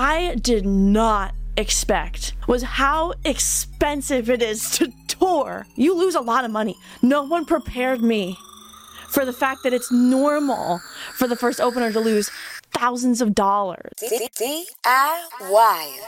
I did not expect was how expensive it is to tour. You lose a lot of money. No one prepared me for the fact that it's normal for the first opener to lose thousands of dollars. DIY.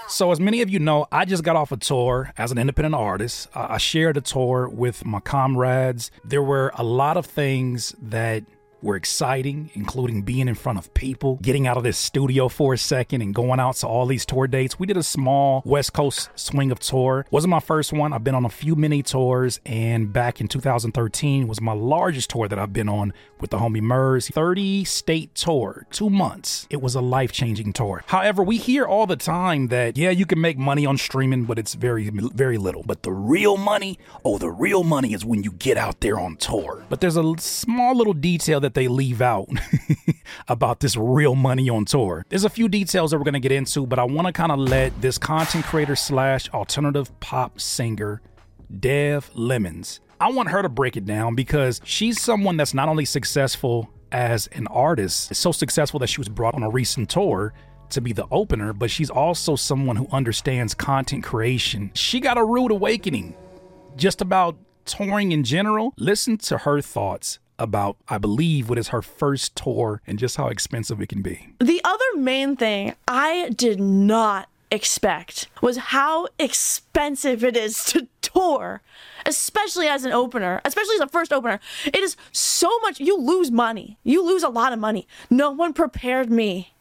So, as many of you know, I just got off a tour as an independent artist. Uh, I shared a tour with my comrades. There were a lot of things that were exciting, including being in front of people, getting out of this studio for a second and going out to all these tour dates. We did a small West Coast swing of tour. Wasn't my first one. I've been on a few mini tours, and back in 2013 was my largest tour that I've been on with the homie Murs. 30 state tour, two months. It was a life changing tour. However, we hear all the time that, yeah, you can make money on streaming, but it's very, very little. But the real money, oh, the real money is when you get out there on tour. But there's a small little detail that they leave out about this real money on tour. There's a few details that we're going to get into, but I want to kind of let this content creator slash alternative pop singer, Dev Lemons, I want her to break it down because she's someone that's not only successful as an artist, so successful that she was brought on a recent tour to be the opener, but she's also someone who understands content creation. She got a rude awakening just about touring in general. Listen to her thoughts about, I believe, what is her first tour and just how expensive it can be. The other main thing I did not expect was how expensive it is to tour, especially as an opener, especially as a first opener. It is so much, you lose money. You lose a lot of money. No one prepared me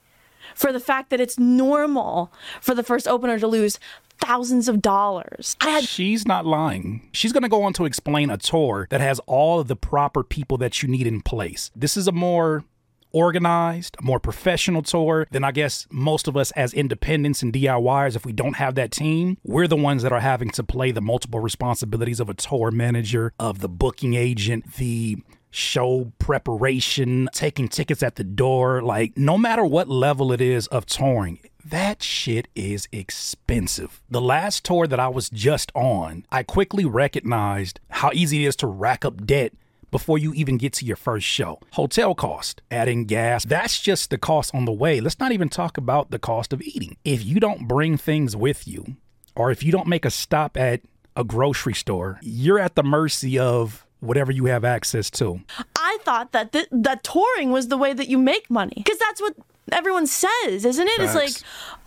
for the fact that it's normal for the first opener to lose thousands of dollars. Had She's not lying. She's going to go on to explain a tour that has all of the proper people that you need in place. This is a more organized, more professional tour than I guess most of us as independents and DIYers, if we don't have that team, we're the ones that are having to play the multiple responsibilities of a tour manager, of the booking agent, the show preparation, taking tickets at the door. Like, no matter what level it is of touring, that shit is expensive. The last tour that I was just on, I quickly recognized how easy it is to rack up debt before you even get to your first show. Hotel cost, adding gas, that's just the cost on the way. Let's not even talk about the cost of eating. If you don't bring things with you, or if you don't make a stop at a grocery store, you're at the mercy of whatever you have access to. I thought that th- that touring was the way that you make money because that's what everyone says, isn't it? It's like,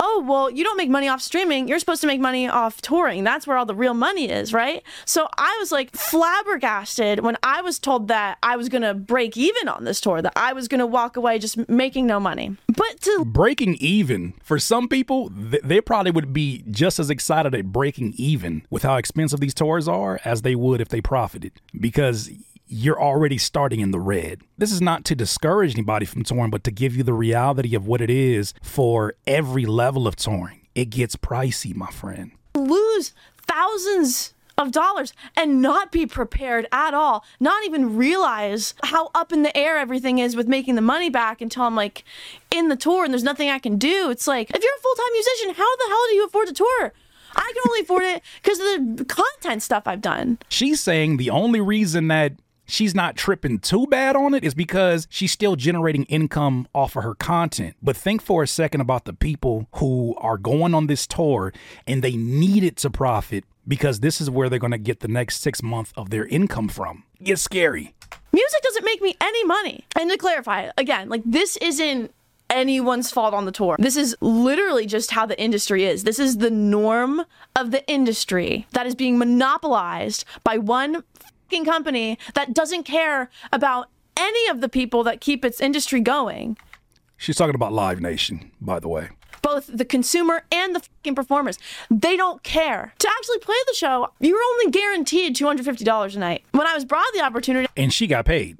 oh, well, you don't make money off streaming. You're supposed to make money off touring. That's where all the real money is, right? So I was like flabbergasted when I was told that I was going to break even on this tour, that I was going to walk away just making no money. But to breaking even for some people th- they probably would be just as excited at breaking even with how expensive these tours are as they would if they profited because you're already starting in the red. This is not to discourage anybody from touring, but to give you the reality of what it is for every level of touring. It gets pricey, my friend. lose thousands of dollars and not be prepared at all, not even realize how up in the air everything is with making the money back until I'm like in the tour and there's nothing I can do. It's like, if you're a full time musician, how the hell do you afford to tour? I can only afford it because of the content stuff I've done. She's saying the only reason that she's not tripping too bad on it is because she's still generating income off of her content. But think for a second about the people who are going on this tour and they need it to profit because this is where they're going to get the next six months of their income from. It's scary. Music doesn't make me any money. And to clarify, again, like this isn't anyone's fault on the tour. This is literally just how the industry is. This is the norm of the industry that is being monopolized by one fucking company that doesn't care about any of the people that keep its industry going. She's talking about Live Nation, by the way. Both the consumer and the fucking performers. They don't care. To actually play the show, you're only guaranteed $250 a night. When I was brought the opportunity, And she got paid.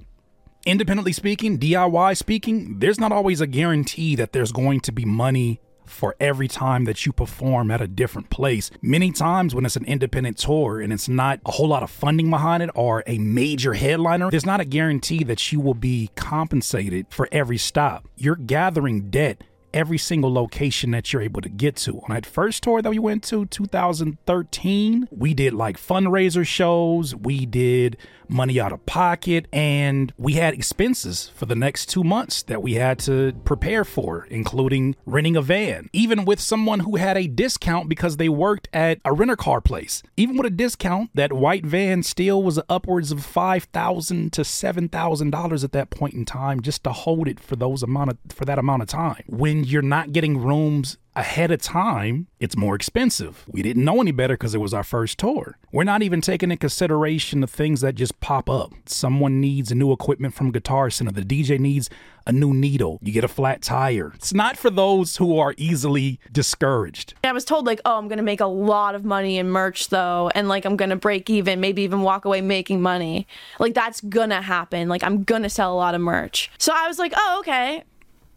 Independently speaking, DIY speaking, there's not always a guarantee that there's going to be money for every time that you perform at a different place. Many times when it's an independent tour and it's not a whole lot of funding behind it or a major headliner, there's not a guarantee that you will be compensated for every stop. You're gathering debt every single location that you're able to get to. On that first tour that we went to, 2013, we did like fundraiser shows, we did money out of pocket, and we had expenses for the next two months that we had to prepare for, including renting a van, even with someone who had a discount because they worked at a renter car place. Even with a discount, that white van still was upwards of $5,000 to $7,000 at that point in time just to hold it for those amount of for that amount of time. When you're not getting rooms ahead of time, it's more expensive. We didn't know any better because it was our first tour. We're not even taking in consideration the things that just pop up. Someone needs a new equipment from Guitar Center. The DJ needs a new needle. You get a flat tire. It's not for those who are easily discouraged. I was told like, oh, I'm gonna make a lot of money in merch though, and like I'm gonna break even, maybe even walk away making money. Like that's gonna happen. Like I'm gonna sell a lot of merch. So I was like, oh, okay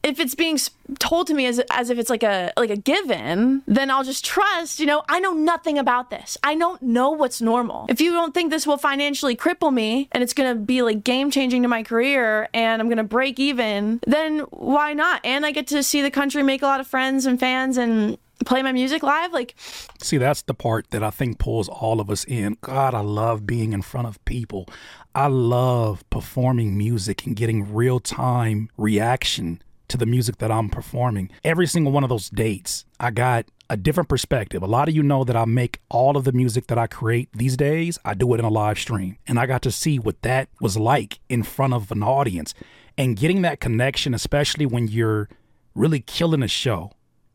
if it's being told to me as, as if it's like a like a given then i'll just trust you know i know nothing about this. I don't know what's normal. If you don't think this will financially cripple me and it's going to be like game changing to my career and i'm going to break even then why not? And i get to see the country make a lot of friends and fans and play my music live like see that's the part that i think pulls all of us in. God i love being in front of people. I love performing music and getting real time reaction to the music that I'm performing. Every single one of those dates, I got a different perspective. A lot of you know that I make all of the music that I create these days, I do it in a live stream. And I got to see what that was like in front of an audience and getting that connection, especially when you're really killing a show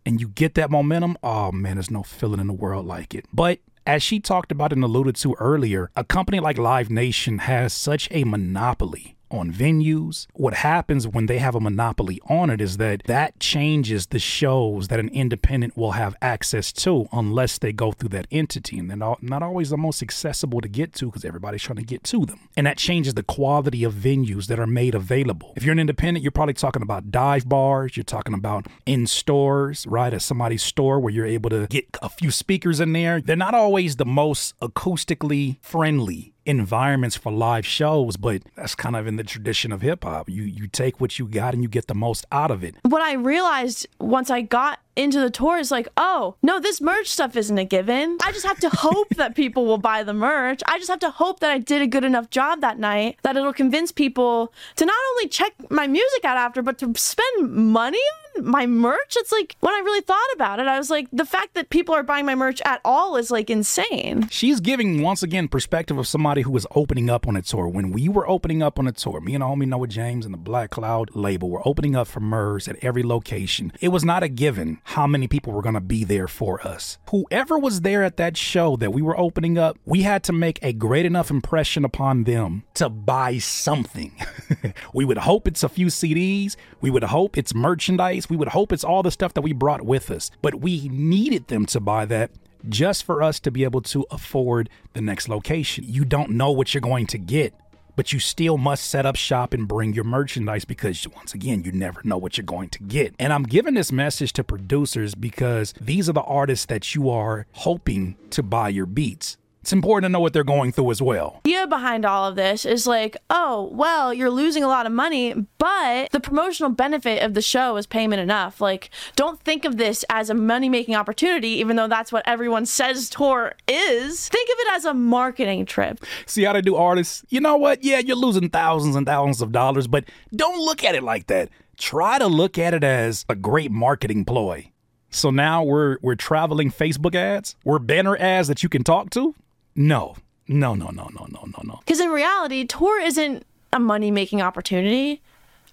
and you get that momentum. Oh man, there's no feeling in the world like it. But as she talked about and alluded to earlier, a company like Live Nation has such a monopoly on venues. What happens when they have a monopoly on it is that that changes the shows that an independent will have access to unless they go through that entity. And they're not, always the most accessible to get to because everybody's trying to get to them. And that changes the quality of venues that are made available. If you're an independent, you're probably talking about dive bars, you're talking about in stores, right? At somebody's store where you're able to get a few speakers in there. They're not always the most acoustically friendly environments for live shows, but that's kind of in the tradition of hip hop. You you take what you got and you get the most out of it. What I realized once I got into the tour is like, oh, no, this merch stuff isn't a given. I just have to hope that people will buy the merch. I just have to hope that I did a good enough job that night that it'll convince people to not only check my music out after, but to spend money on my merch. It's like when I really thought about it, I was like, the fact that people are buying my merch at all is like insane. She's giving once again perspective of somebody who was opening up on a tour. When we were opening up on a tour, me and homie Noah James and the Black Cloud label were opening up for Murs at every location. It was not a given how many people were going to be there for us. Whoever was there at that show that we were opening up, we had to make a great enough impression upon them to buy something. we would hope it's a few CDs. We would hope it's merchandise. We would hope it's all the stuff that we brought with us. But we needed them to buy that just for us to be able to afford the next location. You don't know what you're going to get but you still must set up shop and bring your merchandise because once again, you never know what you're going to get. And I'm giving this message to producers because these are the artists that you are hoping to buy your beats it's important to know what they're going through as well. The idea behind all of this is like, oh, well, you're losing a lot of money, but the promotional benefit of the show is payment enough. Like, don't think of this as a money making opportunity, even though that's what everyone says tour is. Think of it as a marketing trip. See how they do artists? You know what? Yeah, you're losing thousands and thousands of dollars, but don't look at it like that. Try to look at it as a great marketing ploy. So now we're we're traveling Facebook ads, we're banner ads that you can talk to. No, no, no, no, no, no, no, no. Because in reality, tour isn't a money making opportunity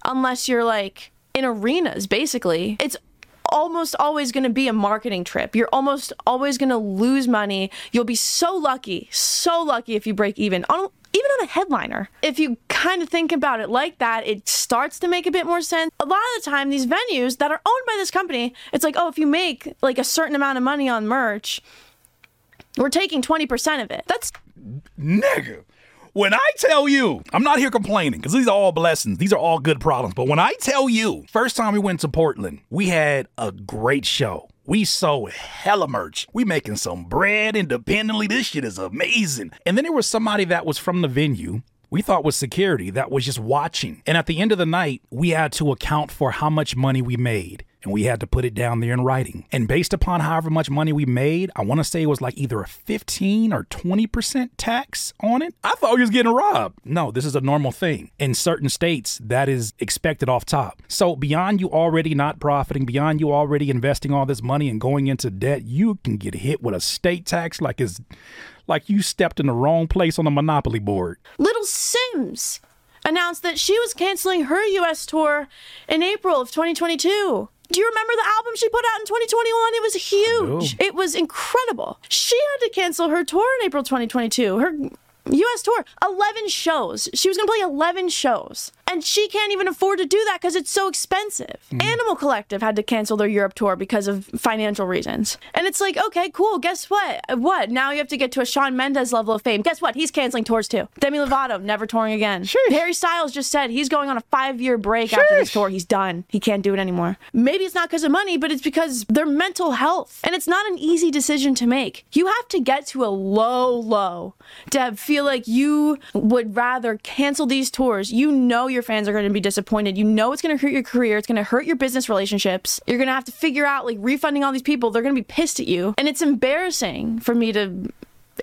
unless you're like in arenas, basically. It's almost always going to be a marketing trip. You're almost always going to lose money. You'll be so lucky, so lucky if you break even on even on a headliner. If you kind of think about it like that, it starts to make a bit more sense. A lot of the time these venues that are owned by this company, it's like, "Oh, if you make like a certain amount of money on merch, we're taking 20% of it. That's nigga. When I tell you, I'm not here complaining because these are all blessings. These are all good problems. But when I tell you, first time we went to Portland, we had a great show. We sold hella merch. We making some bread independently. This shit is amazing. And then there was somebody that was from the venue we thought was security that was just watching. And at the end of the night, we had to account for how much money we made and we had to put it down there in writing. And based upon however much money we made, I want to say it was like either a 15 or 20% tax on it. I thought we was getting robbed. No, this is a normal thing. In certain states, that is expected off top. So beyond you already not profiting, beyond you already investing all this money and going into debt, you can get hit with a state tax like it's like you stepped in the wrong place on the monopoly board. Little Simz announced that she was canceling her US tour in April of 2022. Do you remember the album she put out in 2021? It was huge. It was incredible. She had to cancel her tour in April 2022. Her US tour, 11 shows. She was going to play 11 shows. And she can't even afford to do that because it's so expensive. Mm. Animal Collective had to cancel their Europe tour because of financial reasons. And it's like, okay, cool. Guess what? What? Now you have to get to a Shawn Mendes level of fame. Guess what? He's canceling tours too. Demi Lovato, never touring again. Sheesh. Harry Styles just said he's going on a five year break Sheesh. after this tour. He's done. He can't do it anymore. Maybe it's not because of money, but it's because their mental health. And it's not an easy decision to make. You have to get to a low, low to feel like you would rather cancel these tours. You know your fans are going to be disappointed. You know it's going to hurt your career. It's going to hurt your business relationships. You're going to have to figure out like refunding all these people. They're going to be pissed at you. And it's embarrassing for me to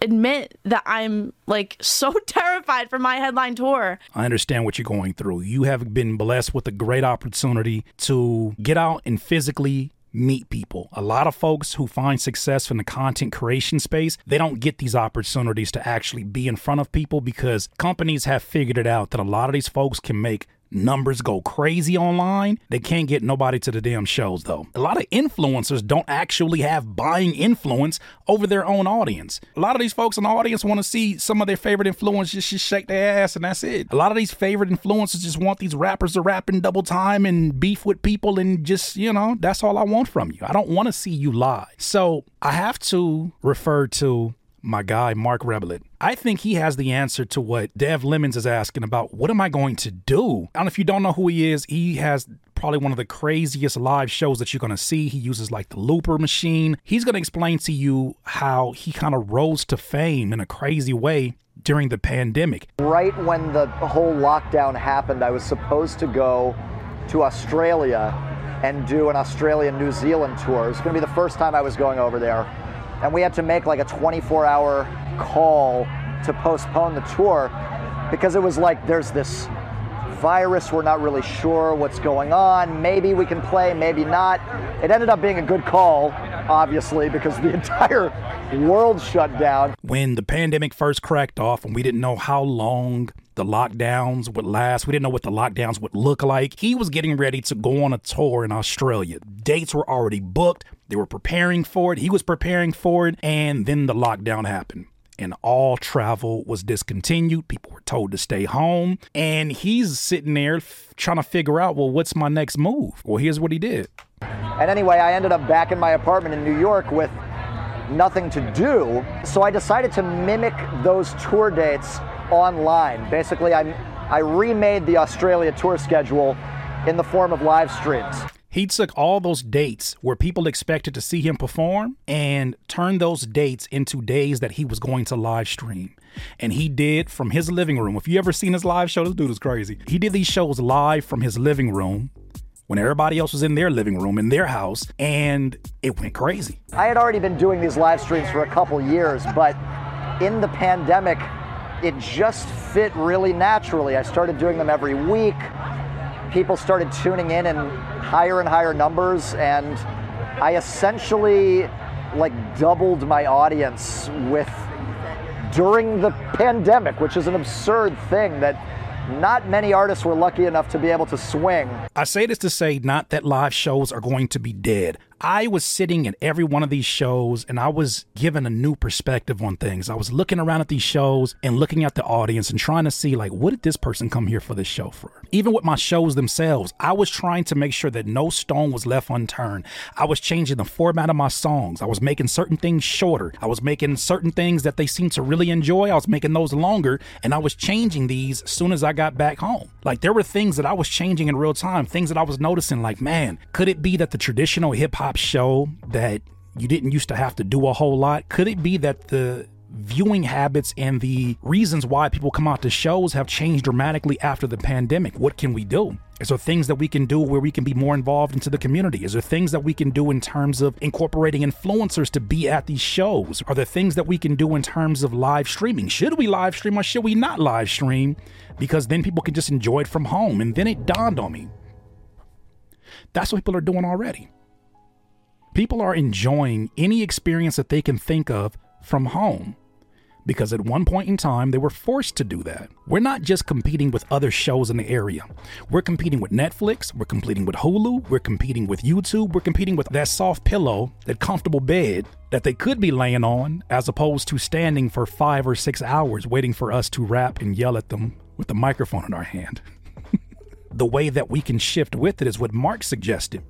admit that I'm like so terrified for my headline tour. I understand what you're going through. You have been blessed with a great opportunity to get out and physically meet people. A lot of folks who find success in the content creation space, they don't get these opportunities to actually be in front of people because companies have figured it out that a lot of these folks can make numbers go crazy online. They can't get nobody to the damn shows though. A lot of influencers don't actually have buying influence over their own audience. A lot of these folks in the audience want to see some of their favorite influencers just shake their ass and that's it. A lot of these favorite influencers just want these rappers to rap in double time and beef with people and just, you know, that's all I want from you. I don't want to see you lie. So I have to refer to my guy, Marc Rebillet. I think he has the answer to what Dev Lemons is asking about. What am I going to do? And if you don't know who he is, he has probably one of the craziest live shows that you're going to see. He uses like the looper machine. He's going to explain to you how he kind of rose to fame in a crazy way during the pandemic. Right when the whole lockdown happened, I was supposed to go to Australia and do an Australian New Zealand tour. It was going to be the first time I was going over there and we had to make like a 24 hour call to postpone the tour because it was like there's this virus we're not really sure what's going on. Maybe we can play maybe not. It ended up being a good call obviously because the entire world shut down. When the pandemic first cracked off and we didn't know how long the lockdowns would last. We didn't know what the lockdowns would look like. He was getting ready to go on a tour in Australia. Dates were already booked. They were preparing for it. He was preparing for it. And then the lockdown happened and all travel was discontinued. People were told to stay home. And he's sitting there f- trying to figure out, well, what's my next move? Well, here's what he did. And anyway, I ended up back in my apartment in New York with nothing to do. So I decided to mimic those tour dates online. Basically, I, I remade the Australia tour schedule in the form of live streams. He took all those dates where people expected to see him perform and turned those dates into days that he was going to live stream. And he did from his living room. If you ever seen his live show, this dude is crazy. He did these shows live from his living room when everybody else was in their living room in their house and it went crazy. I had already been doing these live streams for a couple years, but in the pandemic, it just fit really naturally. I started doing them every week. People started tuning in in higher and higher numbers, and I essentially like doubled my audience with during the pandemic, which is an absurd thing that not many artists were lucky enough to be able to swing. I say this to say not that live shows are going to be dead. I was sitting at every one of these shows and I was given a new perspective on things. I was looking around at these shows and looking at the audience and trying to see, like, what did this person come here for this show for? Even with my shows themselves, I was trying to make sure that no stone was left unturned. I was changing the format of my songs. I was making certain things shorter. I was making certain things that they seemed to really enjoy. I was making those longer and I was changing these as soon as I got back home. Like, there were things that I was changing in real time, things that I was noticing, like, man, could it be that the traditional hip hop show that you didn't used to have to do a whole lot? Could it be that the viewing habits and the reasons why people come out to shows have changed dramatically after the pandemic. What can we do? Is there things that we can do where we can be more involved into the community? Is there things that we can do in terms of incorporating influencers to be at these shows? Are there things that we can do in terms of live streaming? Should we live stream or should we not live stream? Because then people can just enjoy it from home. And then it dawned on me. That's what people are doing already. People are enjoying any experience that they can think of from home because at one point in time they were forced to do that. We're not just competing with other shows in the area. We're competing with Netflix, we're competing with Hulu, we're competing with YouTube, we're competing with that soft pillow, that comfortable bed that they could be laying on as opposed to standing for 5 or 6 hours waiting for us to rap and yell at them with the microphone in our hand. the way that we can shift with it is what Marc suggested.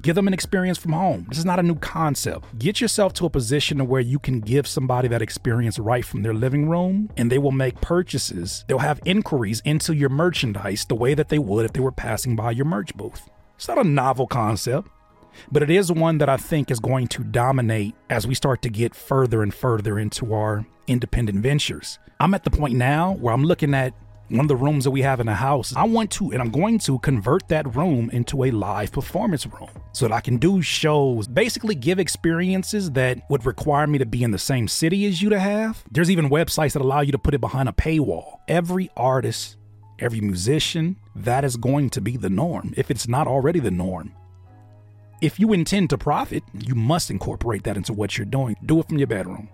Give them an experience from home. This is not a new concept. Get yourself to a position where you can give somebody that experience right from their living room and they will make purchases. They'll have inquiries into your merchandise the way that they would if they were passing by your merch booth. It's not a novel concept, but it is one that I think is going to dominate as we start to get further and further into our independent ventures. I'm at the point now where I'm looking at one of the rooms that we have in the house. I want to, and I'm going to convert that room into a live performance room so that I can do shows, basically give experiences that would require me to be in the same city as you to have. There's even websites that allow you to put it behind a paywall. Every artist, every musician, that is going to be the norm if it's not already the norm. If you intend to profit, you must incorporate that into what you're doing. Do it from your bedroom.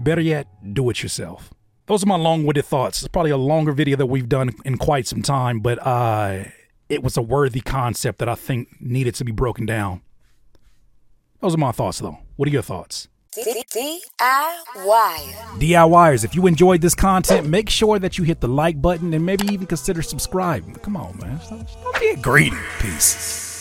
Better yet, do it yourself those are my long-winded thoughts. It's probably a longer video that we've done in quite some time, but uh, it was a worthy concept that I think needed to be broken down. Those are my thoughts, though. What are your thoughts? DIY. DIYers, if you enjoyed this content, make sure that you hit the like button and maybe even consider subscribing. Come on, man. Don't be a greedy. Peace.